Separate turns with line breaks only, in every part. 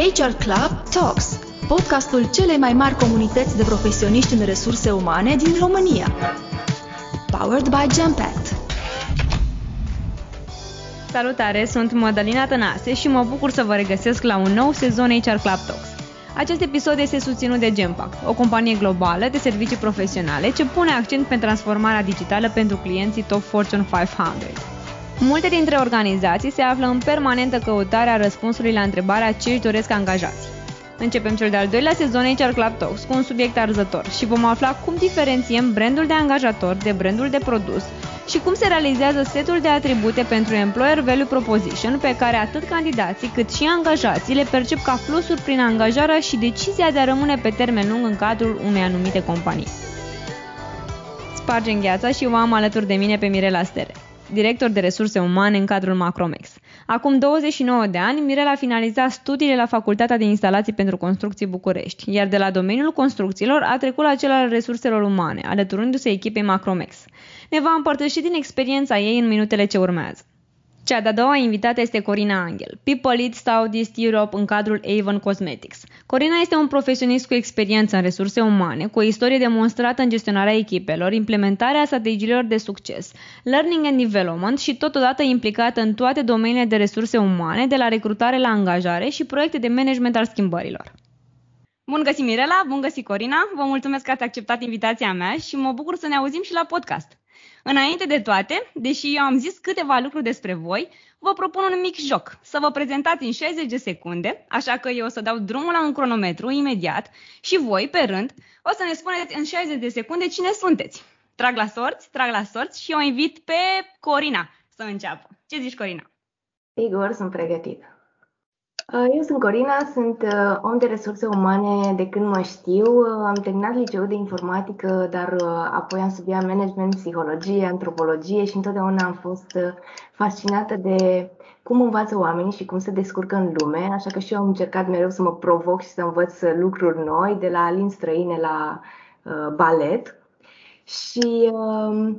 HR Club Talks, podcastul celei mai mari comunități de profesioniști în resurse umane din România. Powered by Gempact.
Salutare, sunt Madalina Tănase și mă bucur să vă regăsesc la un nou sezon HR Club Talks. Acest episod este susținut de Gempact, o companie globală de servicii profesionale ce pune accent pe transformarea digitală pentru clienții top Fortune 500. Multe dintre organizații se află în permanentă căutare a răspunsului la întrebarea ce își doresc angajații. Începem cel de-al doilea sezon HR Club Talks cu un subiect arzător și vom afla cum diferențiem brandul de angajator de brandul de produs și cum se realizează setul de atribute pentru Employer Value Proposition pe care atât candidații cât și angajații le percep ca plusuri prin angajarea și decizia de a rămâne pe termen lung în cadrul unei anumite companii. Spargem gheața și o am alături de mine pe Mirela Stere director de resurse umane în cadrul Macromex. Acum 29 de ani, Mirel a finalizat studiile la Facultatea de Instalații pentru Construcții București, iar de la domeniul construcțiilor a trecut la cel al resurselor umane, alăturându-se echipei Macromex. Ne va împărtăși din experiența ei în minutele ce urmează. Cea de-a doua invitată este Corina Angel, People Lead Southeast Europe în cadrul Avon Cosmetics. Corina este un profesionist cu experiență în resurse umane, cu o istorie demonstrată în gestionarea echipelor, implementarea strategiilor de succes, learning and development și totodată implicată în toate domeniile de resurse umane, de la recrutare la angajare și proiecte de management al schimbărilor. Bun găsit, Mirela! Bun găsit, Corina! Vă mulțumesc că ați acceptat invitația mea și mă bucur să ne auzim și la podcast. Înainte de toate, deși eu am zis câteva lucruri despre voi, vă propun un mic joc. Să vă prezentați în 60 de secunde, așa că eu o să dau drumul la un cronometru imediat și voi, pe rând, o să ne spuneți în 60 de secunde cine sunteți. Trag la sorți, trag la sorți și o invit pe Corina să înceapă. Ce zici, Corina?
Sigur, sunt pregătit. Uh, eu sunt Corina, sunt uh, om de resurse umane de când mă știu. Uh, am terminat liceul de informatică, dar apoi am studiat management, psihologie, antropologie și întotdeauna am fost fascinată de cum învață oamenii și cum se descurcă în lume, așa că și eu am încercat mereu să mă provoc și să învăț lucruri noi, de la limbi străine la uh, balet. Și uh,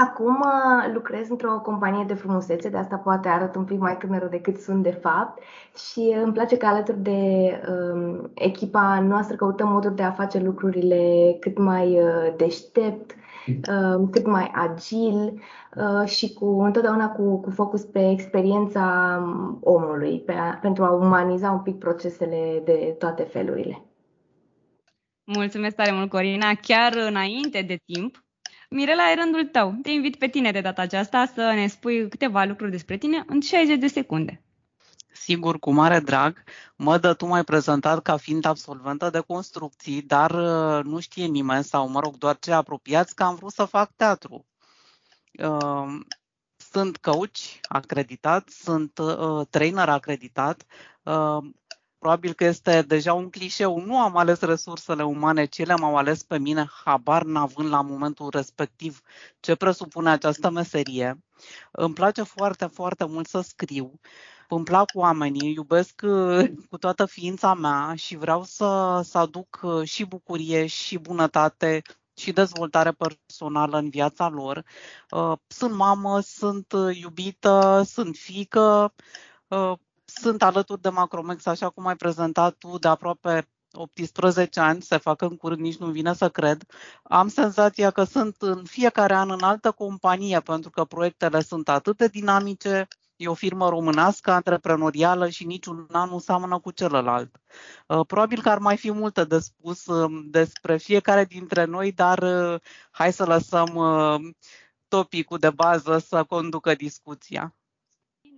Acum uh, lucrez într-o companie de frumusețe, de asta poate arăt un pic mai tânără decât sunt de fapt și îmi place că alături de um, echipa noastră căutăm moduri de a face lucrurile cât mai uh, deștept, uh, cât mai agil uh, și cu întotdeauna cu, cu focus pe experiența um, omului, pe a, pentru a umaniza un pic procesele de toate felurile.
Mulțumesc tare mult, Corina. Chiar înainte de timp, Mirela, e rândul tău. Te invit pe tine de data aceasta să ne spui câteva lucruri despre tine în 60 de secunde.
Sigur, cu mare drag. Mă dă tu mai prezentat ca fiind absolventă de construcții, dar uh, nu știe nimeni sau, mă rog, doar cei apropiați că am vrut să fac teatru. Uh, sunt coach acreditat, sunt uh, trainer acreditat, Probabil că este deja un clișeu. Nu am ales resursele umane, ci le-am ales pe mine, habar n-având la momentul respectiv ce presupune această meserie. Îmi place foarte, foarte mult să scriu. Îmi plac oamenii, iubesc uh, cu toată ființa mea și vreau să, să aduc uh, și bucurie și bunătate și dezvoltare personală în viața lor. Uh, sunt mamă, sunt iubită, sunt fică, sunt alături de Macromex, așa cum ai prezentat tu, de aproape 18 ani, se fac în curând, nici nu vine să cred. Am senzația că sunt în fiecare an în altă companie, pentru că proiectele sunt atât de dinamice, e o firmă românească, antreprenorială și niciun an nu seamănă cu celălalt. Uh, probabil că ar mai fi multe de spus um, despre fiecare dintre noi, dar uh, hai să lăsăm uh, topicul de bază să conducă discuția.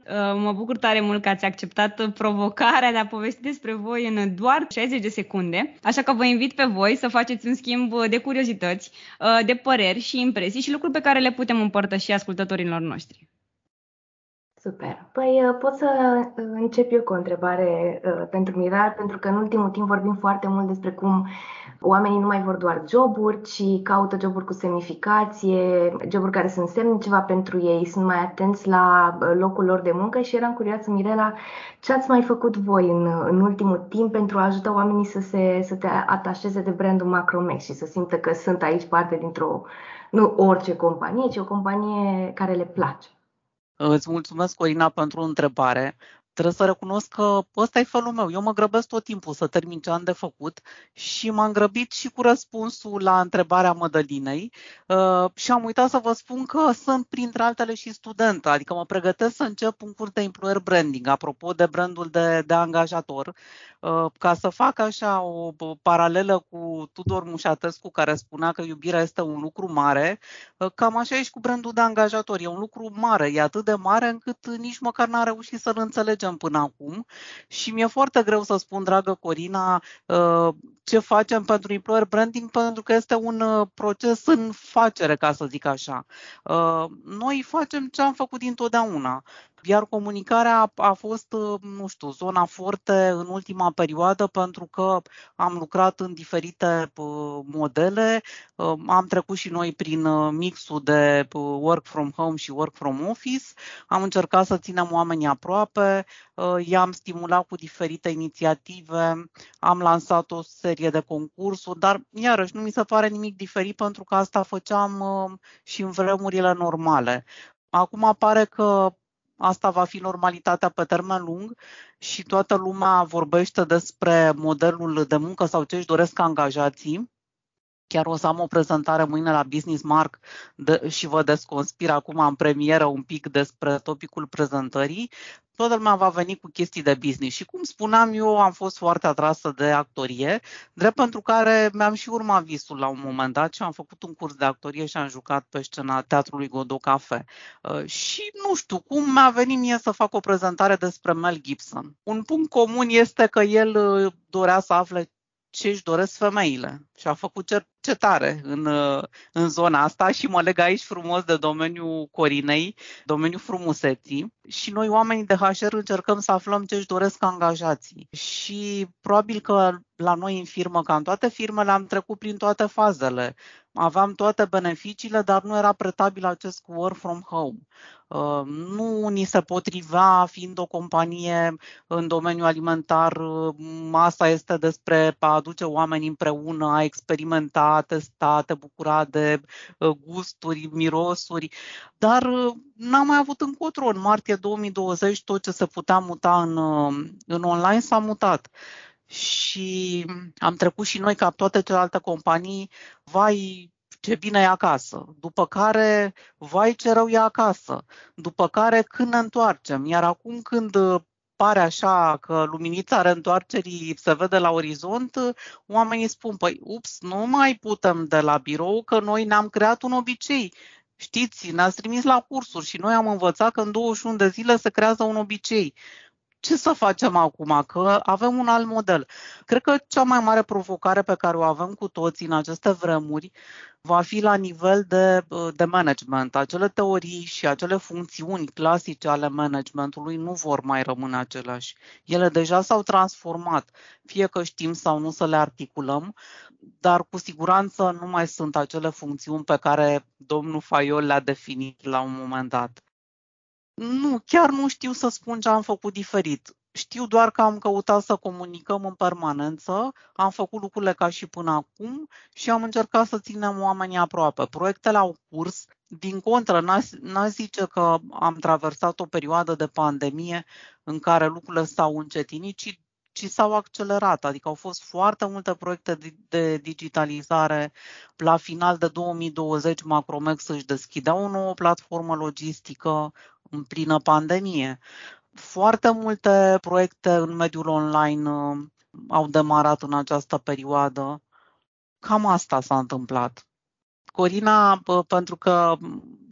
Uh, mă bucur tare mult că ați acceptat provocarea de a povesti despre voi în doar 60 de secunde, așa că vă invit pe voi să faceți un schimb de curiozități, uh, de păreri și impresii și lucruri pe care le putem împărtăși ascultătorilor noștri.
Super. Păi uh, pot să încep eu cu o întrebare pentru Mirar, pentru că în ultimul timp vorbim foarte mult despre cum Oamenii nu mai vor doar joburi, ci caută joburi cu semnificație, joburi care să însemne ceva pentru ei, sunt mai atenți la locul lor de muncă și eram curioasă, Mirela, ce ați mai făcut voi în, în ultimul timp pentru a ajuta oamenii să se să te atașeze de brandul Macromex și să simtă că sunt aici parte dintr-o, nu orice companie, ci o companie care le place?
Îți mulțumesc, Corina, pentru întrebare Trebuie să recunosc că ăsta e felul meu. Eu mă grăbesc tot timpul să termin ce am de făcut și m-am grăbit și cu răspunsul la întrebarea Mădălinei uh, și am uitat să vă spun că sunt printre altele și student, adică mă pregătesc să încep un curs de employer branding, apropo de brandul de, de angajator, uh, ca să fac așa o paralelă cu Tudor Mușatescu care spunea că iubirea este un lucru mare, uh, cam așa e și cu brandul de angajator. E un lucru mare, e atât de mare încât nici măcar n-am reușit să-l înțelegem facem până acum și mi-e foarte greu să spun, dragă Corina, uh, ce facem pentru employer branding, pentru că este un uh, proces în facere, ca să zic așa. Uh, noi facem ce am făcut dintotdeauna. Iar comunicarea a fost, nu știu, zona forte în ultima perioadă pentru că am lucrat în diferite modele, am trecut și noi prin mixul de work from home și work from office, am încercat să ținem oamenii aproape, i-am stimulat cu diferite inițiative, am lansat o serie de concursuri, dar iarăși nu mi se pare nimic diferit pentru că asta făceam și în vremurile normale. Acum pare că Asta va fi normalitatea pe termen lung și toată lumea vorbește despre modelul de muncă sau ce își doresc angajații. Chiar o să am o prezentare mâine la Business Mark de, și vă desconspir acum în premieră un pic despre topicul prezentării, toată lumea va veni cu chestii de business. Și cum spuneam, eu am fost foarte atrasă de actorie, drept pentru care mi-am și urmat visul la un moment dat și am făcut un curs de actorie și am jucat pe scena Teatrului Godot Cafe. Uh, și nu știu cum mi-a venit mie să fac o prezentare despre Mel Gibson. Un punct comun este că el uh, dorea să afle ce își doresc femeile și a făcut cercetare în, în zona asta și mă leg aici frumos de domeniul Corinei, domeniul frumuseții și noi oamenii de HR încercăm să aflăm ce își doresc angajații și probabil că la noi în firmă, ca în toate firmele, am trecut prin toate fazele. Aveam toate beneficiile, dar nu era pretabil acest work from home. Uh, nu ni se potrivea, fiind o companie în domeniul alimentar, uh, asta este despre a aduce oameni împreună, a experimenta, a testa, a te bucura de uh, gusturi, mirosuri, dar n-am mai avut încotro. În martie 2020 tot ce se putea muta în, în online s-a mutat. Și am trecut și noi ca toate celelalte companii, vai ce bine e acasă, după care vai ce rău e acasă, după care când ne întoarcem, iar acum când pare așa că luminița reîntoarcerii se vede la orizont, oamenii spun, păi, ups, nu mai putem de la birou că noi ne-am creat un obicei. Știți, ne-ați trimis la cursuri și noi am învățat că în 21 de zile se creează un obicei ce să facem acum? Că avem un alt model. Cred că cea mai mare provocare pe care o avem cu toții în aceste vremuri va fi la nivel de, de management. Acele teorii și acele funcțiuni clasice ale managementului nu vor mai rămâne aceleași. Ele deja s-au transformat, fie că știm sau nu să le articulăm, dar cu siguranță nu mai sunt acele funcțiuni pe care domnul Faiol le-a definit la un moment dat. Nu, chiar nu știu să spun ce am făcut diferit. Știu doar că am căutat să comunicăm în permanență, am făcut lucrurile ca și până acum și am încercat să ținem oamenii aproape. Proiectele au curs, din contră, n-aș zice că am traversat o perioadă de pandemie în care lucrurile s-au încetinit, ci ci s-au accelerat, adică au fost foarte multe proiecte de digitalizare. La final de 2020, Macromex își deschidea o nouă platformă logistică în plină pandemie. Foarte multe proiecte în mediul online uh, au demarat în această perioadă. Cam asta s-a întâmplat. Corina, pentru că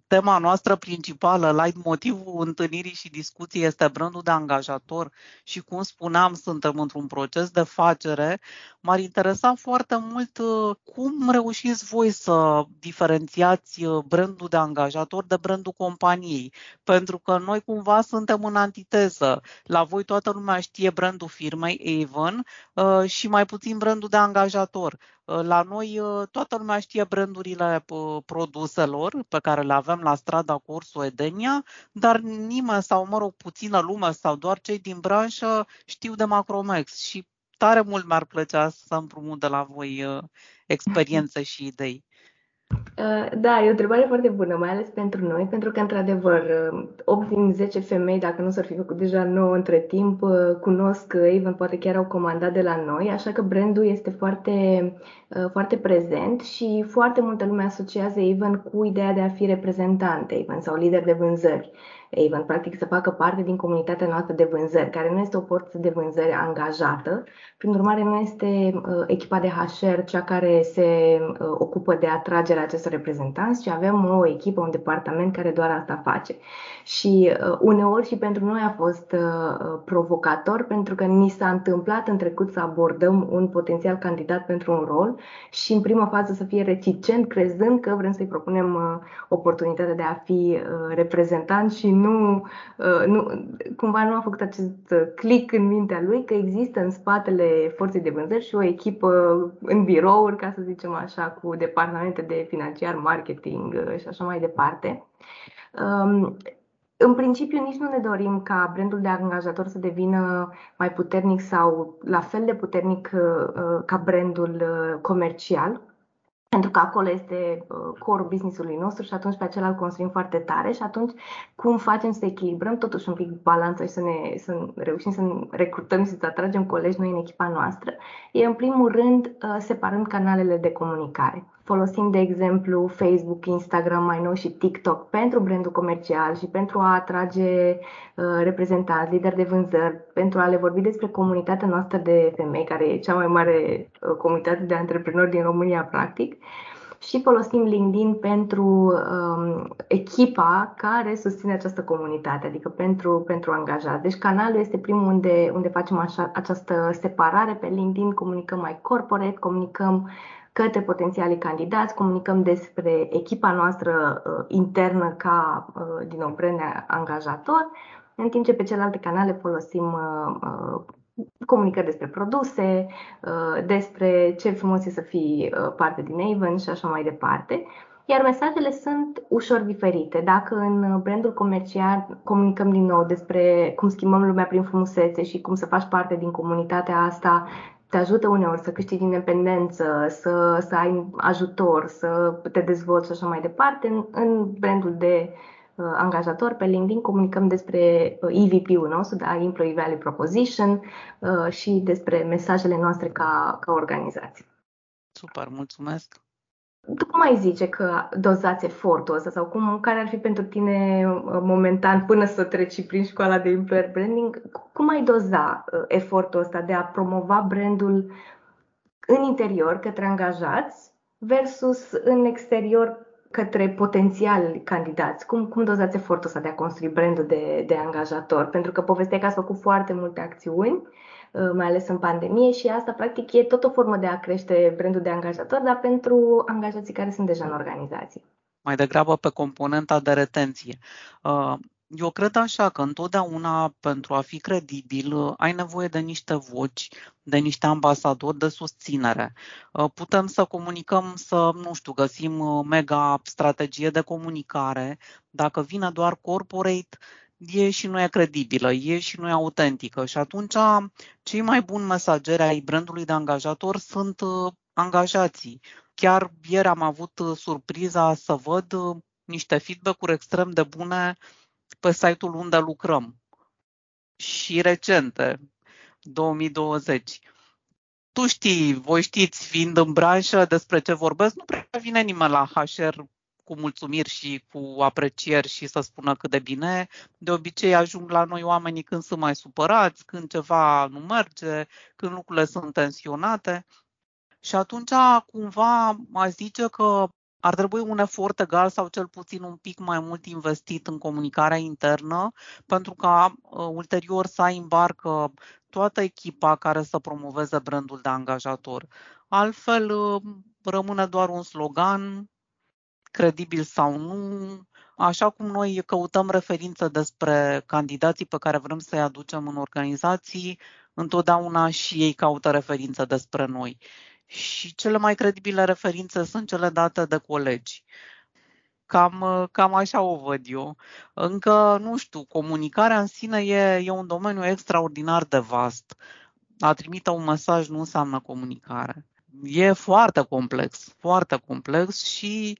tema noastră principală, light motivul întâlnirii și discuției este brandul de angajator și cum spuneam, suntem într-un proces de facere, m-ar interesa foarte mult uh, cum reușiți voi să diferențiați uh, brandul de angajator de brandul companiei, pentru că noi cumva suntem în antiteză. La voi toată lumea știe brandul firmei Avon uh, și mai puțin brandul de angajator. La noi toată lumea știe brandurile produselor pe care le avem la strada Corsu Edenia, dar nimeni sau, mă rog, puțină lume sau doar cei din branșă știu de Macromex și tare mult mi-ar plăcea să împrumut de la voi experiențe și idei.
Uh, da, e o întrebare foarte bună, mai ales pentru noi, pentru că, într-adevăr, 8 uh, din 10 femei, dacă nu s-ar fi făcut deja 9 între timp, uh, cunosc Avon, poate chiar au comandat de la noi, așa că brandul este foarte, foarte prezent și foarte multă lume asociază Avon cu ideea de a fi reprezentant Avon sau lider de vânzări. Avon, practic să facă parte din comunitatea noastră de vânzări, care nu este o porță de vânzări angajată, prin urmare nu este uh, echipa de HR cea care se uh, ocupă de atragerea acestor reprezentanți, ci avem o echipă, un departament care doar asta face. Și uh, uneori și pentru noi a fost uh, uh, provocator pentru că ni s-a întâmplat în trecut să abordăm un potențial candidat pentru un rol și în prima fază să fie reticent, crezând că vrem să-i propunem uh, oportunitatea de a fi uh, reprezentant și nu, uh, nu, cumva nu a făcut acest uh, click în mintea lui că există în spatele forței de vânzări și o echipă în birouri, ca să zicem așa, cu departamente de financiar, marketing uh, și așa mai departe. Um, în principiu, nici nu ne dorim ca brandul de angajator să devină mai puternic sau la fel de puternic ca brandul comercial, pentru că acolo este uh, core business-ului nostru și atunci pe acela îl construim foarte tare și atunci cum facem să echilibrăm totuși un pic balanța și să, ne, să reușim să recrutăm și să atragem colegi noi în echipa noastră, e în primul rând uh, separând canalele de comunicare. Folosim, de exemplu, Facebook, Instagram, mai nou și TikTok pentru brandul comercial și pentru a atrage uh, reprezentanți, lideri de vânzări, pentru a le vorbi despre comunitatea noastră de femei, care e cea mai mare uh, comunitate de antreprenori din România, practic. Și folosim LinkedIn pentru um, echipa care susține această comunitate, adică pentru, pentru angajați. Deci canalul este primul unde, unde facem așa, această separare. Pe LinkedIn comunicăm mai corporate, comunicăm către potențialii candidați, comunicăm despre echipa noastră uh, internă ca, uh, din nou, brand angajator, în timp ce pe celelalte canale folosim uh, uh, comunicări despre produse, uh, despre ce frumos e să fii uh, parte din Avon și așa mai departe. Iar mesajele sunt ușor diferite. Dacă în brandul comercial comunicăm din nou despre cum schimbăm lumea prin frumusețe și cum să faci parte din comunitatea asta te ajută uneori să câștigi independență, să, să ai ajutor, să te dezvolți și așa mai departe. În, în brandul de uh, angajator pe LinkedIn comunicăm despre uh, EVP-ul nostru, da, Employee Value Proposition uh, și despre mesajele noastre ca, ca organizație.
Super, mulțumesc!
tu cum ai zice că dozați efortul ăsta sau cum, care ar fi pentru tine uh, momentan până să treci prin școala de employer branding, cum ai doza uh, efortul ăsta de a promova brandul în interior către angajați versus în exterior către potențiali candidați? Cum, cum dozați efortul ăsta de a construi brandul de, de angajator? Pentru că povesteai că ați făcut foarte multe acțiuni Uh, mai ales în pandemie și asta practic e tot o formă de a crește brandul de angajator, dar pentru angajații care sunt deja în organizație.
Mai degrabă pe componenta de retenție. Uh, eu cred așa că întotdeauna pentru a fi credibil uh, ai nevoie de niște voci, de niște ambasadori de susținere. Putem să comunicăm, să, nu știu, găsim mega strategie de comunicare. Dacă vine doar corporate, e și nu e credibilă, e și nu e autentică și atunci cei mai buni mesageri ai brandului de angajator sunt uh, angajații. Chiar ieri am avut uh, surpriza să văd uh, niște feedback-uri extrem de bune pe site-ul unde lucrăm și recente, 2020. Tu știi, voi știți, fiind în branșă, despre ce vorbesc, nu prea vine nimeni la HR cu mulțumiri și cu aprecieri și să spună cât de bine. De obicei ajung la noi oamenii când sunt mai supărați, când ceva nu merge, când lucrurile sunt tensionate. Și atunci cumva mai zice că ar trebui un efort egal sau cel puțin un pic mai mult investit în comunicarea internă pentru ca uh, ulterior să ai în barcă toată echipa care să promoveze brandul de angajator. Altfel uh, rămâne doar un slogan credibil sau nu, așa cum noi căutăm referință despre candidații pe care vrem să-i aducem în organizații, întotdeauna și ei caută referință despre noi. Și cele mai credibile referințe sunt cele date de colegi. Cam, cam așa o văd eu. Încă, nu știu, comunicarea în sine e, e un domeniu extraordinar de vast. A trimite un mesaj nu înseamnă comunicare. E foarte complex, foarte complex și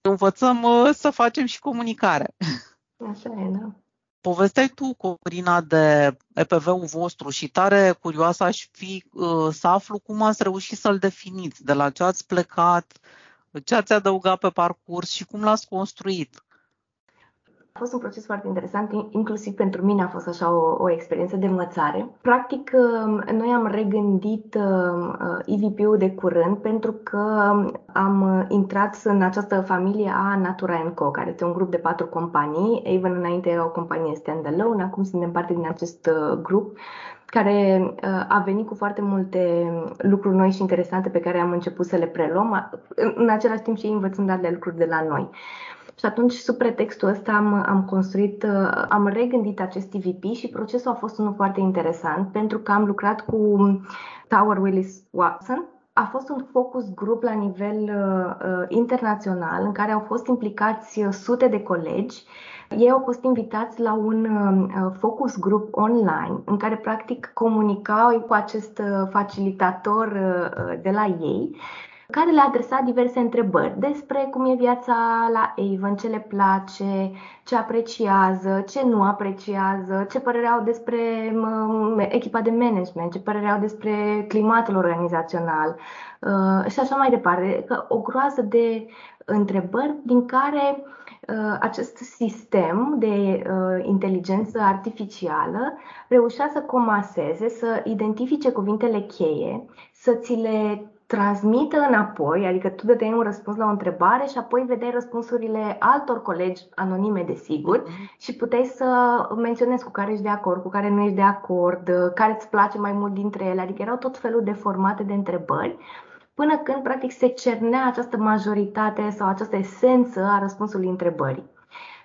învățăm uh, să facem și comunicare.
Așa e, da.
Povesteai tu, Corina, de EPV-ul vostru și tare curioasă aș fi uh, să aflu cum ați reușit să-l definiți, de la ce ați plecat, ce ați adăugat pe parcurs și cum l-ați construit.
A fost un proces foarte interesant, inclusiv pentru mine a fost așa o, o experiență de învățare. Practic, um, noi am regândit um, uh, EVP-ul de curând pentru că am intrat în această familie a Natura Co, care este un grup de patru companii. Even înainte era o companie standalone, acum suntem parte din acest uh, grup care uh, a venit cu foarte multe lucruri noi și interesante pe care am început să le preluăm, în același timp și învățând alte lucruri de la noi. Și atunci, sub pretextul ăsta, am, am construit, uh, am regândit acest TVP și procesul a fost unul foarte interesant pentru că am lucrat cu Tower Willis Watson, a fost un focus group la nivel uh, uh, internațional în care au fost implicați uh, sute de colegi. Ei au fost invitați la un uh, focus group online în care practic comunicau cu acest facilitator uh, de la ei care le adresa diverse întrebări despre cum e viața la Avon, ce le place, ce apreciază, ce nu apreciază, ce părere au despre echipa de management, ce părere au despre climatul organizațional uh, și așa mai departe. Că o groază de întrebări din care uh, acest sistem de uh, inteligență artificială reușea să comaseze, să identifice cuvintele cheie, să ți le transmită înapoi, adică tu dădeai un răspuns la o întrebare și apoi vedeai răspunsurile altor colegi anonime, desigur, mm-hmm. și puteai să menționezi cu care ești de acord, cu care nu ești de acord, care îți place mai mult dintre ele, adică erau tot felul de formate de întrebări, până când practic se cernea această majoritate sau această esență a răspunsului întrebării.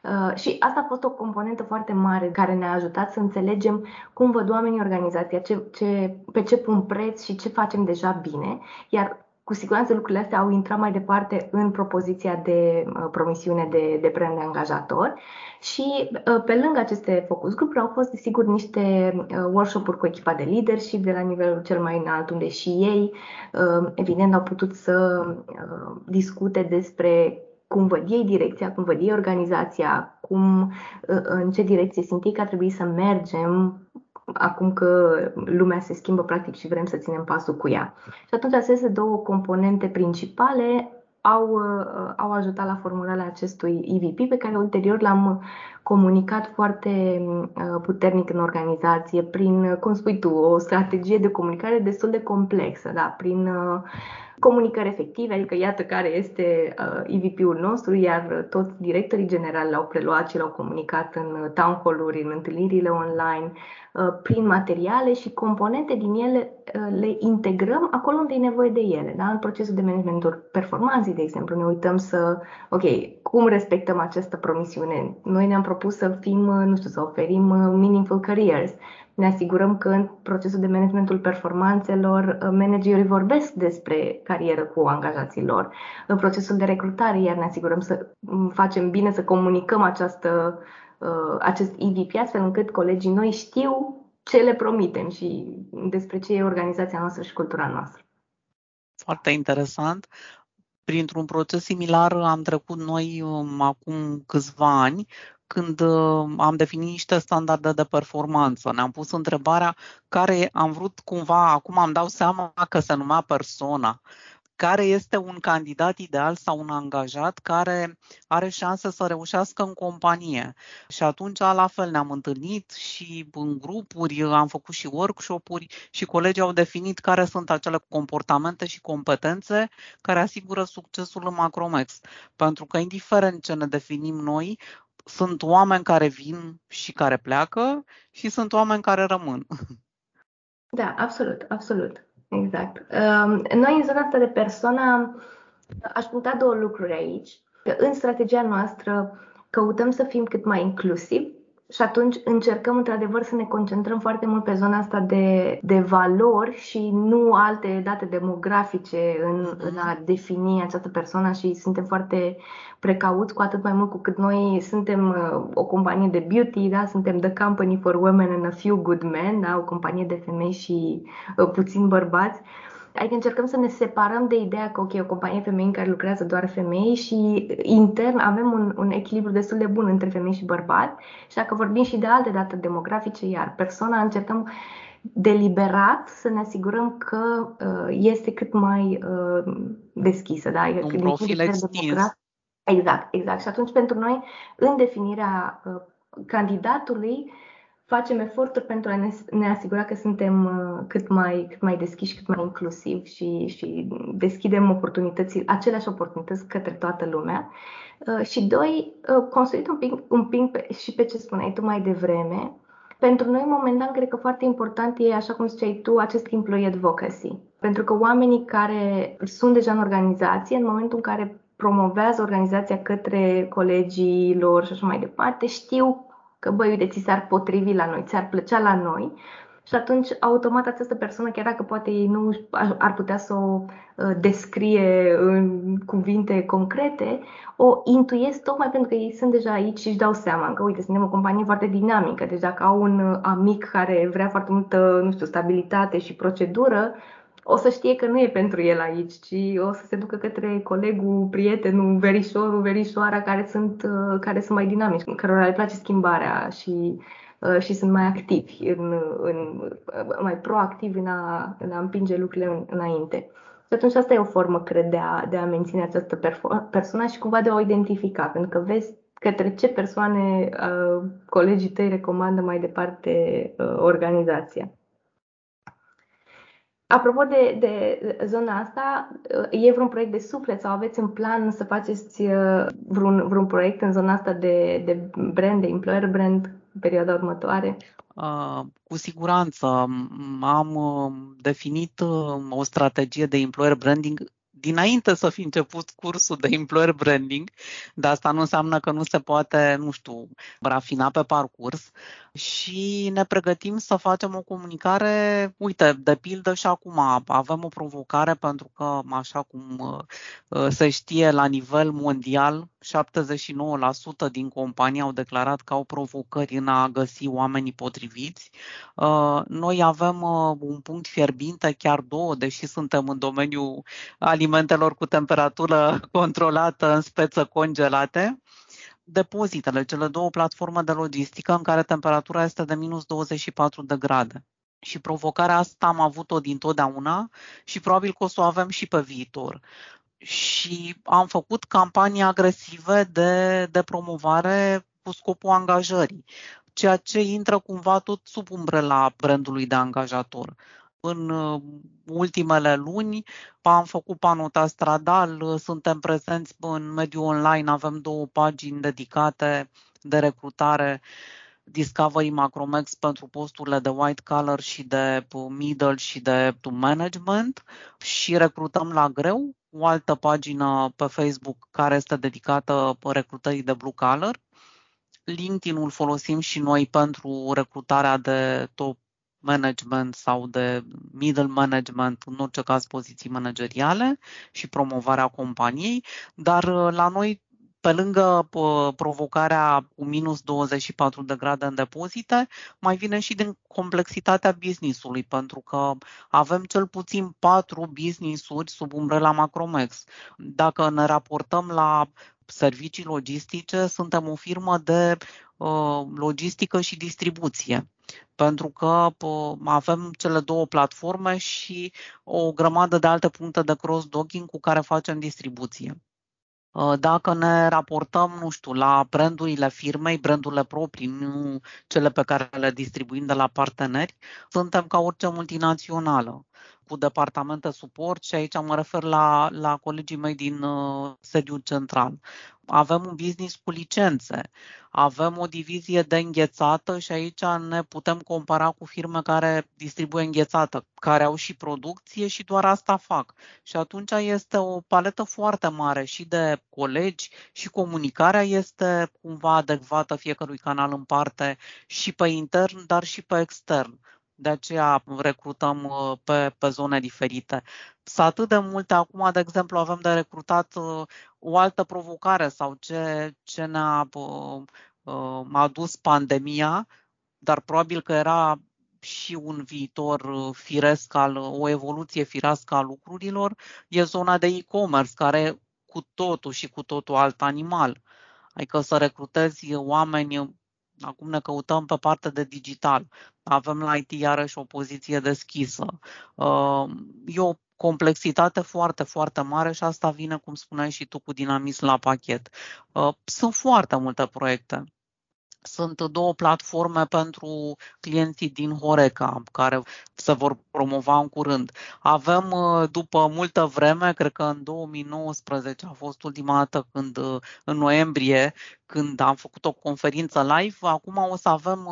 Uh, și asta a fost o componentă foarte mare care ne-a ajutat să înțelegem cum văd oamenii organizația, ce, ce, pe ce pun preț și ce facem deja bine. Iar cu siguranță lucrurile astea au intrat mai departe în propoziția de uh, promisiune de, de brand de angajator și uh, pe lângă aceste focus group au fost desigur niște uh, workshop-uri cu echipa de leadership de la nivelul cel mai înalt unde și ei uh, evident au putut să uh, discute despre cum văd ei direcția, cum văd ei organizația, cum, ă, în ce direcție simt ei că ar trebui să mergem acum că lumea se schimbă practic și vrem să ținem pasul cu ea. Și atunci aceste două componente principale au, ă, au ajutat la formularea acestui EVP pe care ulterior l-am comunicat foarte ă, puternic în organizație prin, cum spui tu, o strategie de comunicare destul de complexă, da? prin comunicări efective, adică iată care este uh, EVP-ul nostru, iar toți directorii generali l-au preluat și l-au comunicat în town hall-uri, în întâlnirile online, uh, prin materiale și componente din ele uh, le integrăm acolo unde e nevoie de ele. Da? În procesul de management performanței, de exemplu, ne uităm să, ok, cum respectăm această promisiune? Noi ne-am propus să fim, nu știu, să oferim meaningful careers ne asigurăm că în procesul de managementul performanțelor uh, managerii vorbesc despre carieră cu angajații lor. În procesul de recrutare iar ne asigurăm să mm, facem bine, să comunicăm această, uh, acest EVP astfel încât colegii noi știu ce le promitem și despre ce e organizația noastră și cultura noastră.
Foarte interesant. Printr-un proces similar am trecut noi um, acum câțiva ani când uh, am definit niște standarde de performanță. Ne-am pus întrebarea care am vrut cumva, acum am dau seama că se numea persona, care este un candidat ideal sau un angajat care are șanse să reușească în companie. Și atunci, la fel, ne-am întâlnit și în grupuri, am făcut și workshop-uri și colegii au definit care sunt acele comportamente și competențe care asigură succesul în Macromex. Pentru că, indiferent ce ne definim noi, sunt oameni care vin și care pleacă și sunt oameni care rămân.
Da, absolut, absolut. Exact. Um, noi, în zona asta de persoană, aș puncta două lucruri aici. În strategia noastră căutăm să fim cât mai inclusivi și atunci încercăm într-adevăr să ne concentrăm foarte mult pe zona asta de, de valori și nu alte date demografice în, în a defini această persoană și suntem foarte precauți cu atât mai mult cu cât noi suntem uh, o companie de beauty, da? suntem the company for women and a few good men, da? o companie de femei și uh, puțini bărbați. Adică încercăm să ne separăm de ideea că, ok, o companie femei în care lucrează doar femei și intern avem un, un echilibru destul de bun între femei și bărbați și dacă vorbim și de alte date demografice, iar persoana încercăm deliberat să ne asigurăm că uh, este cât mai uh, deschisă. Da?
Adică un profil extins.
Exact, exact. Și atunci pentru noi, în definirea uh, candidatului, facem eforturi pentru a ne, ne asigura că suntem uh, cât mai, cât mai deschiși, cât mai inclusivi și, și deschidem oportunități, aceleași oportunități către toată lumea. Uh, și doi, uh, construit un pic, un pic pe, și pe ce spuneai tu mai devreme, pentru noi, momentan, cred că foarte important e, așa cum ziceai tu, acest employee advocacy. Pentru că oamenii care sunt deja în organizație, în momentul în care promovează organizația către colegii lor și așa mai departe, știu că, băi, uite, ți s-ar potrivi la noi, ți-ar plăcea la noi. Și atunci, automat, această persoană, chiar dacă poate ei nu ar putea să o uh, descrie în cuvinte concrete, o intuiesc tocmai pentru că ei sunt deja aici și își dau seama că, uite, suntem o companie foarte dinamică, deci dacă au un uh, amic care vrea foarte multă, nu știu, stabilitate și procedură, o să știe că nu e pentru el aici, ci o să se ducă către colegul, prietenul, verișorul, verișoara care sunt, uh, care sunt mai dinamici, cărora le place schimbarea și, uh, și sunt mai activi, în, în, mai proactivi în a, în a împinge lucrurile înainte. Și atunci asta e o formă, cred, de a, de a menține această persoană și cumva de a o identifica, pentru că vezi către ce persoane uh, colegii tăi recomandă mai departe uh, organizația. Apropo de, de zona asta, e vreun proiect de suflet sau aveți în plan să faceți uh, vreun, vreun proiect în zona asta de, de brand, de employer brand în perioada următoare? Uh,
cu siguranță. Am uh, definit uh, o strategie de employer branding dinainte să fi început cursul de employer branding, dar asta nu înseamnă că nu se poate, nu știu, rafina pe parcurs. Și ne pregătim să facem o comunicare, uite, de pildă și acum avem o provocare pentru că, așa cum uh, se știe, la nivel mondial, 79% din companii au declarat că au provocări în a găsi oamenii potriviți. Uh, noi avem uh, un punct fierbinte, chiar două, deși suntem în domeniul alimentelor cu temperatură controlată în speță congelate depozitele, cele două platforme de logistică în care temperatura este de minus 24 de grade. Și provocarea asta am avut-o din totdeauna și probabil că o să o avem și pe viitor. Și am făcut campanii agresive de, de promovare cu scopul angajării, ceea ce intră cumva tot sub umbrela brandului de angajator. În uh, ultimele luni am făcut panota stradal, suntem prezenți în mediul online, avem două pagini dedicate de recrutare Discovery Macromex pentru posturile de white collar și de middle și de management și recrutăm la greu o altă pagină pe Facebook care este dedicată recrutării de blue collar. LinkedIn-ul folosim și noi pentru recrutarea de top management sau de middle management, în orice caz poziții manageriale și promovarea companiei, dar uh, la noi pe lângă uh, provocarea cu minus 24 de grade în depozite, mai vine și din complexitatea businessului, pentru că avem cel puțin patru business-uri sub umbrela Macromex. Dacă ne raportăm la servicii logistice, suntem o firmă de uh, logistică și distribuție pentru că avem cele două platforme și o grămadă de alte puncte de cross-docking cu care facem distribuție. Ă, dacă ne raportăm, nu știu, la brandurile firmei, brandurile proprii, nu cele pe care le distribuim de la parteneri, suntem ca orice multinațională cu departamente suport și aici mă refer la, la colegii mei din uh, sediul central. Avem un business cu licențe, avem o divizie de înghețată și aici ne putem compara cu firme care distribuie înghețată, care au și producție și doar asta fac. Și atunci este o paletă foarte mare și de colegi și comunicarea este cumva adecvată fiecărui canal în parte și pe intern, dar și pe extern de aceea recrutăm uh, pe, pe zone diferite. Sunt atât de multe acum, de exemplu, avem de recrutat uh, o altă provocare sau ce, ce ne-a uh, adus pandemia, dar probabil că era și un viitor firesc al, o evoluție firească a lucrurilor, e zona de e-commerce, care cu totul și cu totul alt animal. Adică să recrutezi oameni, acum ne căutăm pe partea de digital, avem la IT iarăși o poziție deschisă. E o complexitate foarte, foarte mare și asta vine, cum spuneai și tu, cu dinamism la pachet. Sunt foarte multe proiecte. Sunt două platforme pentru clienții din Horeca care se vor promova în curând. Avem, după multă vreme, cred că în 2019 a fost ultima dată când, în noiembrie, când am făcut o conferință live, acum o să avem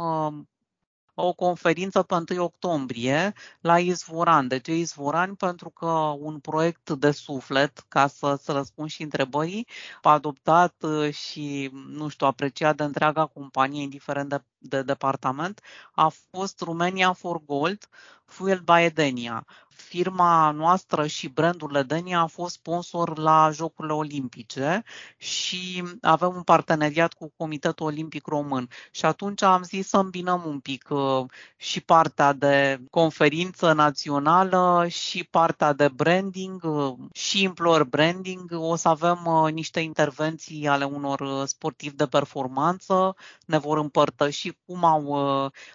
o conferință pe 1 octombrie la Izvoran. De ce Izvoran? Pentru că un proiect de suflet, ca să, să răspund și întrebării, adoptat uh, și, nu știu, apreciat de întreaga companie, indiferent de, de departament, a fost Romania for Gold, Fueled by Edenia firma noastră și brandul Ledenia a fost sponsor la Jocurile Olimpice și avem un parteneriat cu Comitetul Olimpic Român. Și atunci am zis să îmbinăm un pic uh, și partea de conferință națională și partea de branding uh, și employer branding. O să avem uh, niște intervenții ale unor sportivi de performanță, ne vor împărtăși cum au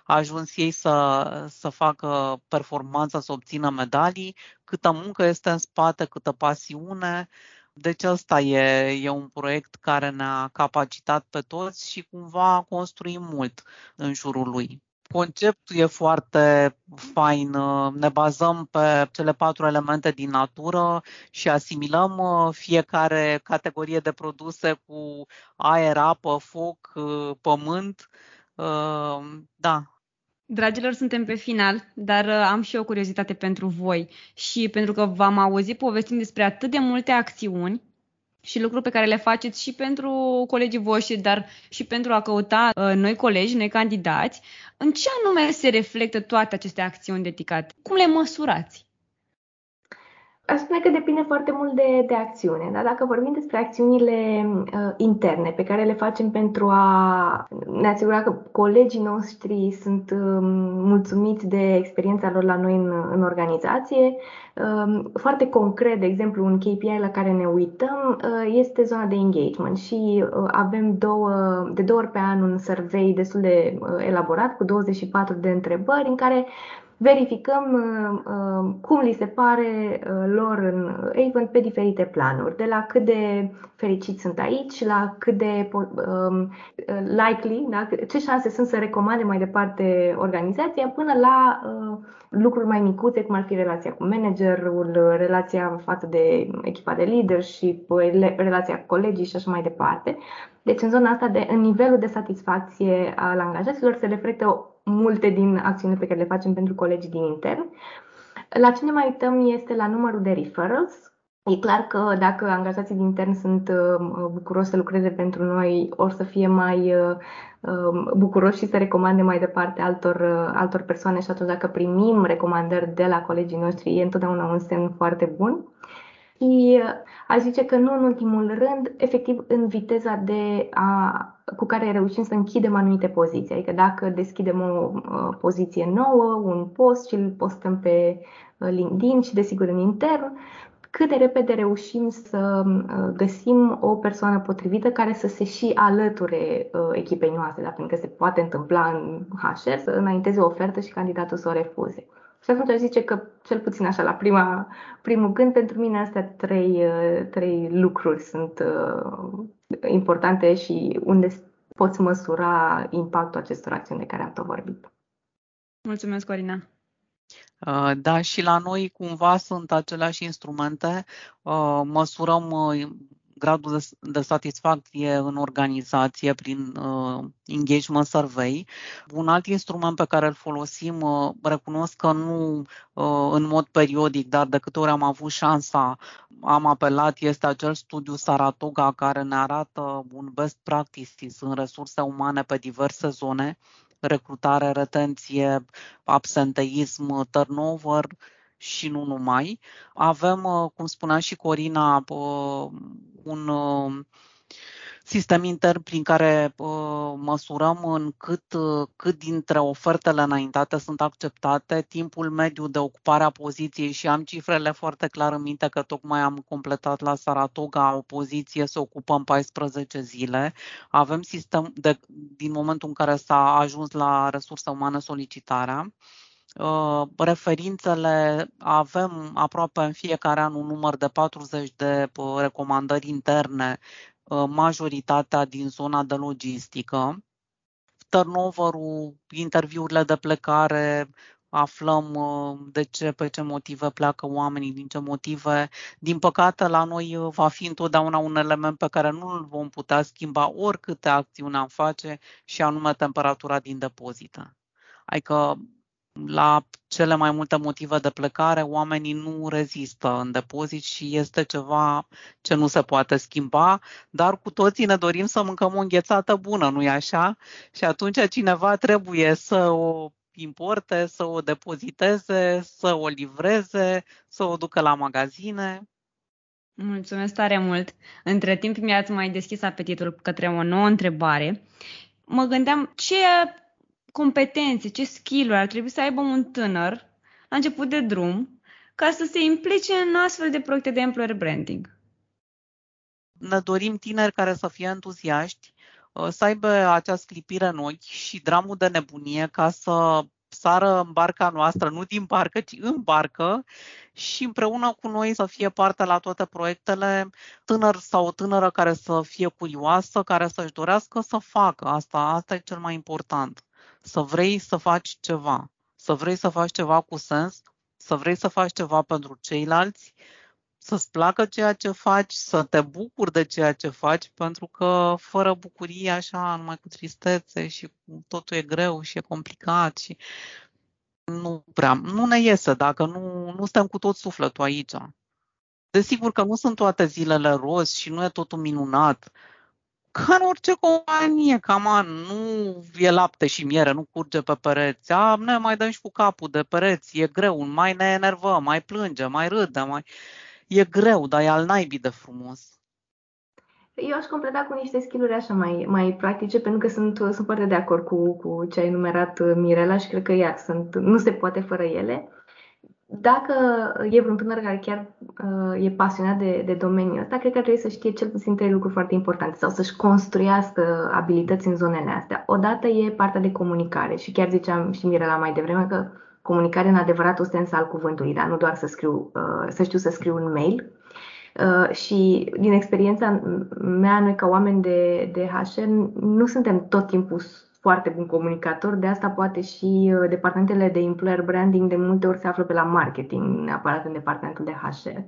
ajuns ei să, să facă performanță, să obțină medalii detalii, câtă muncă este în spate, câtă pasiune. Deci ăsta e, e un proiect care ne-a capacitat pe toți și cumva construim mult în jurul lui. Conceptul e foarte fain. Ne bazăm pe cele patru elemente din natură și asimilăm uh, fiecare categorie de produse cu aer, apă, foc, uh, pământ. Uh, da,
Dragilor, suntem pe final, dar uh, am și o curiozitate pentru voi și pentru că v-am auzit povestind despre atât de multe acțiuni și lucruri pe care le faceți și pentru colegii voștri, dar și pentru a căuta uh, noi colegi, noi candidați, în ce anume se reflectă toate aceste acțiuni dedicate? Cum le măsurați?
Aș spune că depinde foarte mult de, de acțiune. Dar dacă vorbim despre acțiunile uh, interne pe care le facem pentru a ne asigura că colegii noștri sunt uh, mulțumiți de experiența lor la noi în, în organizație, uh, foarte concret, de exemplu, un KPI la care ne uităm uh, este zona de engagement și uh, avem două, de două ori pe an un survey destul de uh, elaborat cu 24 de întrebări în care verificăm uh, uh, cum li se pare uh, lor în Avon pe diferite planuri, de la cât de fericiți sunt aici, la cât de um, likely, da? ce șanse sunt să recomande mai departe organizația, până la lucruri mai micuțe, cum ar fi relația cu managerul, relația față de echipa de leadership, relația cu colegii și așa mai departe. Deci în zona asta, de, în nivelul de satisfacție al angajaților se reflectă multe din acțiunile pe care le facem pentru colegii din intern. La ce ne mai uităm este la numărul de referrals. E clar că dacă angajații din intern sunt uh, bucuroși să lucreze pentru noi, or să fie mai uh, um, bucuroși și să recomande mai departe altor, uh, altor persoane și atunci dacă primim recomandări de la colegii noștri, e întotdeauna un semn foarte bun. Și aș zice că nu în ultimul rând, efectiv în viteza de a, cu care reușim să închidem anumite poziții. Adică dacă deschidem o uh, poziție nouă, un post și îl postăm pe uh, LinkedIn și desigur în intern, cât de repede reușim să uh, găsim o persoană potrivită care să se și alăture echipei noastre, da? pentru că se poate întâmpla în HR să înainteze o ofertă și candidatul să o refuze. Și atunci aș zice că, cel puțin așa, la prima, primul gând, pentru mine astea trei, uh, trei lucruri sunt uh, importante și unde poți măsura impactul acestor acțiuni de care am tot vorbit.
Mulțumesc, Corina.
Uh, da, și la noi cumva sunt aceleași instrumente. Măsurăm gradul de, de satisfacție în organizație prin uh, engagement survey. Un alt instrument pe care îl folosim, uh, recunosc că nu uh, în mod periodic, dar de câte ori am avut șansa, am apelat, este acel studiu Saratoga care ne arată un best practices în resurse umane pe diverse zone recrutare, retenție, absenteism, turnover și nu numai. Avem, uh, cum spunea și Corina, uh, un uh, sistem intern prin care uh, măsurăm în cât, uh, cât dintre ofertele înaintate sunt acceptate, timpul mediu de ocupare a poziției și am cifrele foarte clar în minte că tocmai am completat la Saratoga o poziție să ocupăm 14 zile. Avem sistem de, din momentul în care s-a ajuns la resurse umane solicitarea. Uh, referințele avem aproape în fiecare an un număr de 40 de uh, recomandări interne, uh, majoritatea din zona de logistică. Turnover-ul, interviurile de plecare, aflăm de ce, pe ce motive pleacă oamenii, din ce motive. Din păcate, la noi va fi întotdeauna un element pe care nu îl vom putea schimba oricâte acțiuni am face și anume temperatura din depozite. Adică la cele mai multe motive de plecare, oamenii nu rezistă în depozit și este ceva ce nu se poate schimba, dar cu toții ne dorim să mâncăm o înghețată bună, nu-i așa? Și atunci cineva trebuie să o importe, să o depoziteze, să o livreze, să o ducă la magazine.
Mulțumesc tare mult! Între timp mi-ați mai deschis apetitul către o nouă întrebare. Mă gândeam ce competențe, ce skill-uri ar trebui să aibă un tânăr la început de drum ca să se implice în astfel de proiecte de employer branding?
Ne dorim tineri care să fie entuziaști, uh, să aibă acea sclipire în ochi și dramul de nebunie ca să sară în barca noastră, nu din barcă, ci în barcă și împreună cu noi să fie parte la toate proiectele, tânăr sau o tânără care să fie curioasă, care să-și dorească să facă asta. Asta e cel mai important să vrei să faci ceva, să vrei să faci ceva cu sens, să vrei să faci ceva pentru ceilalți, să-ți placă ceea ce faci, să te bucuri de ceea ce faci, pentru că fără bucurie, așa, numai cu tristețe și totul e greu și e complicat și nu prea, nu ne iese dacă nu, nu suntem cu tot sufletul aici. Desigur că nu sunt toate zilele roz și nu e totul minunat, ca în orice companie, cam nu e lapte și miere, nu curge pe pereți. A, ne mai dăm și cu capul de pereți, e greu, mai ne enervăm, mai plângem, mai râdem, mai... E greu, dar e al naibii de frumos.
Eu aș completa cu niște skill așa mai, mai practice, pentru că sunt, sunt foarte de acord cu, cu ce ai numerat Mirela și cred că iar sunt, nu se poate fără ele dacă e vreun tânăr care chiar uh, e pasionat de, de domeniul ăsta, cred că trebuie să știe cel puțin trei lucruri foarte importante sau să-și construiască abilități în zonele astea. Odată e partea de comunicare și chiar ziceam și Mirela mai devreme că comunicare în adevăratul sens al cuvântului, dar nu doar să, scriu, uh, să știu să scriu un mail. Uh, și din experiența mea, noi ca oameni de, de HR nu suntem tot timpul foarte bun comunicator, de asta poate și uh, departamentele de employer branding de multe ori se află pe la marketing, neapărat în departamentul de HR.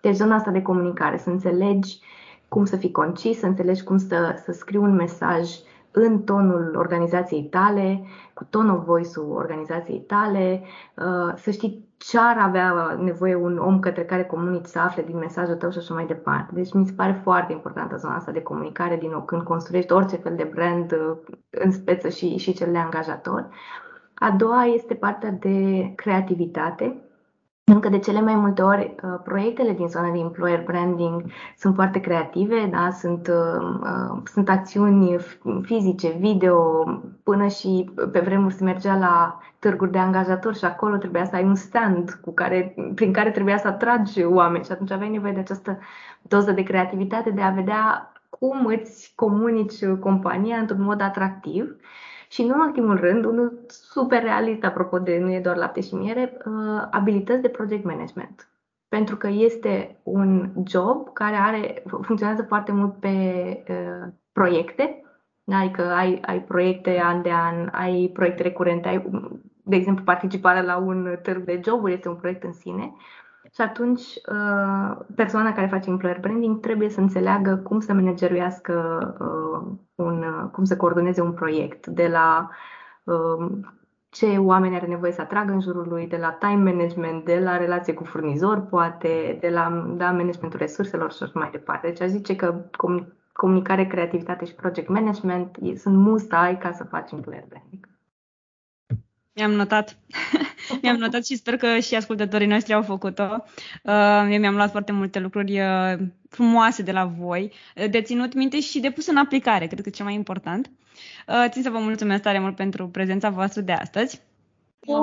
Deci zona asta de comunicare, să înțelegi cum să fii concis, să înțelegi cum să, să scrii un mesaj în tonul organizației tale, cu ton of voice-ul organizației tale, uh, să știi ce ar avea nevoie un om către care comunici să afle din mesajul tău și așa mai departe. Deci mi se pare foarte importantă zona asta de comunicare, din nou, când construiești orice fel de brand uh, în speță și, și cel de angajator. A doua este partea de creativitate, încă de cele mai multe ori, uh, proiectele din zona de employer branding sunt foarte creative, da? sunt, uh, uh, sunt acțiuni fizice, video, până și pe vremuri se mergea la târguri de angajatori și acolo trebuia să ai un stand cu care, prin care trebuia să atragi oameni și atunci aveai nevoie de această doză de creativitate de a vedea cum îți comunici compania într-un mod atractiv și nu în ultimul rând, unul super realist, apropo de nu e doar lapte și miere, uh, abilități de project management. Pentru că este un job care are, funcționează foarte mult pe uh, proiecte, adică ai, ai proiecte an de an, ai proiecte recurente, ai, de exemplu, participarea la un târg de joburi este un proiect în sine și atunci uh, persoana care face employer branding trebuie să înțeleagă cum să manageruiască uh, un, uh, cum să coordoneze un proiect, de la ce oameni are nevoie să atragă în jurul lui, de la time management, de la relație cu furnizor, poate, de la da, managementul resurselor și așa mai departe. Deci aș zice că comunicare, creativitate și project management sunt must ai ca să faci employer branding.
Mi-am notat. mi-am notat și sper că și ascultătorii noștri au făcut-o. Uh, eu mi-am luat foarte multe lucruri uh, frumoase de la voi, uh, de ținut minte și de pus în aplicare, cred că e cel mai important. Uh, țin să vă mulțumesc tare mult pentru prezența voastră de astăzi.
Eu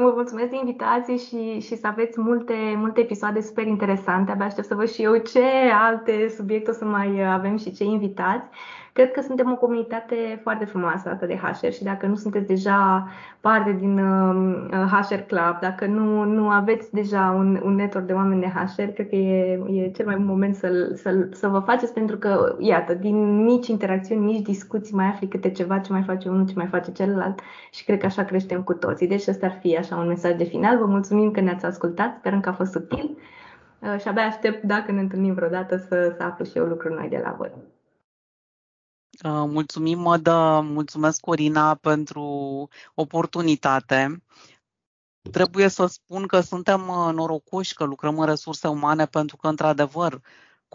mă mulțumesc de invitație și, și să aveți multe, multe episoade super interesante. Abia aștept să văd și eu ce alte subiecte o să mai avem și ce invitați. Cred că suntem o comunitate foarte frumoasă atât de HR și dacă nu sunteți deja parte din HR um, Club, dacă nu, nu aveți deja un, un network de oameni de HR, cred că e, e cel mai bun moment să, să, să vă faceți pentru că, iată, din mici interacțiuni, mici discuții mai afli câte ceva, ce mai face unul, ce mai face celălalt și cred că așa creștem cu toții. Deci ăsta ar fi așa un mesaj de final. Vă mulțumim că ne-ați ascultat, sperăm că a fost util uh, și abia aștept dacă ne întâlnim vreodată să, să aflu și eu lucruri noi de la voi.
Uh, mulțumim, Mădă, mulțumesc, Corina, pentru oportunitate. Trebuie să spun că suntem uh, norocoși că lucrăm în resurse umane pentru că, într-adevăr,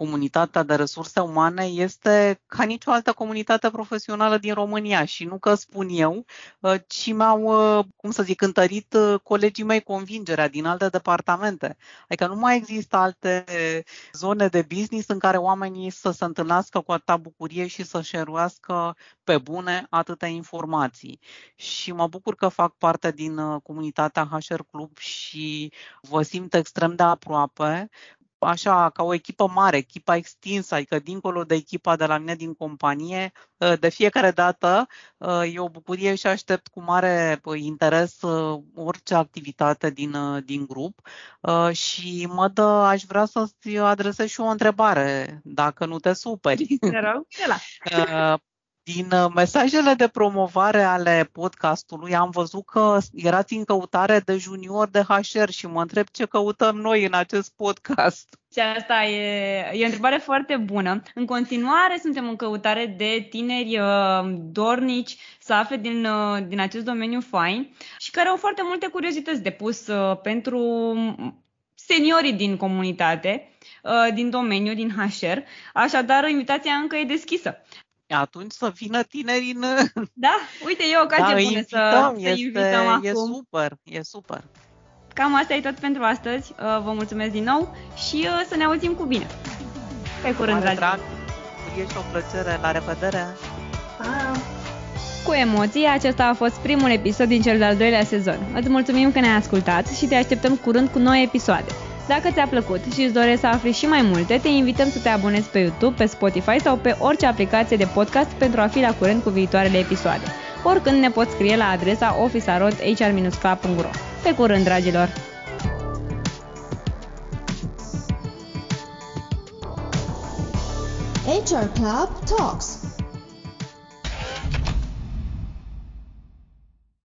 comunitatea de resurse umane este ca nicio altă comunitate profesională din România și nu că spun eu, uh, ci mi-au, uh, cum să zic, întărit uh, colegii mei convingerea din alte departamente. Adică nu mai există alte zone de business în care oamenii să se întâlnească cu atâta bucurie și să șeruiască pe bune atâtea informații. Și mă bucur că fac parte din comunitatea HR Club și vă simt extrem de aproape așa ca o echipă mare, echipa extinsă, adică dincolo de echipa de la mine din companie, ă, de fiecare dată ă, e o bucurie și aștept cu mare interes ă, orice activitate din, din grup și mă dă, aș vrea să-ți adresez și o întrebare, dacă nu te superi.
Te rog,
din uh, mesajele de promovare ale podcastului am văzut că erați în căutare de junior de HR și mă întreb ce căutăm noi în acest podcast.
Și asta e, e o întrebare foarte bună. În continuare suntem în căutare de tineri uh, dornici să afle din, uh, din acest domeniu fain și care au foarte multe curiozități de pus uh, pentru seniorii din comunitate, uh, din domeniu, din HR. Așadar, invitația încă e deschisă
atunci să vină tineri în...
Da, uite, e o ocazie da, bună invităm, să, să invităm acum.
E super, e super.
Cam asta e tot pentru astăzi. Uh, vă mulțumesc din nou și uh, să ne auzim cu bine. Pe curând, dragi. drag,
e și o plăcere. La revedere!
Pa!
Cu emoții, acesta a fost primul episod din cel de-al doilea sezon. Îți mulțumim că ne-ai ascultat și te așteptăm curând cu noi episoade. Dacă ți-a plăcut și îți dorești să afli și mai multe, te invităm să te abonezi pe YouTube, pe Spotify sau pe orice aplicație de podcast pentru a fi la curent cu viitoarele episoade. Oricând ne poți scrie la adresa officearod.hr-club.ro Pe curând, dragilor! HR Club Talks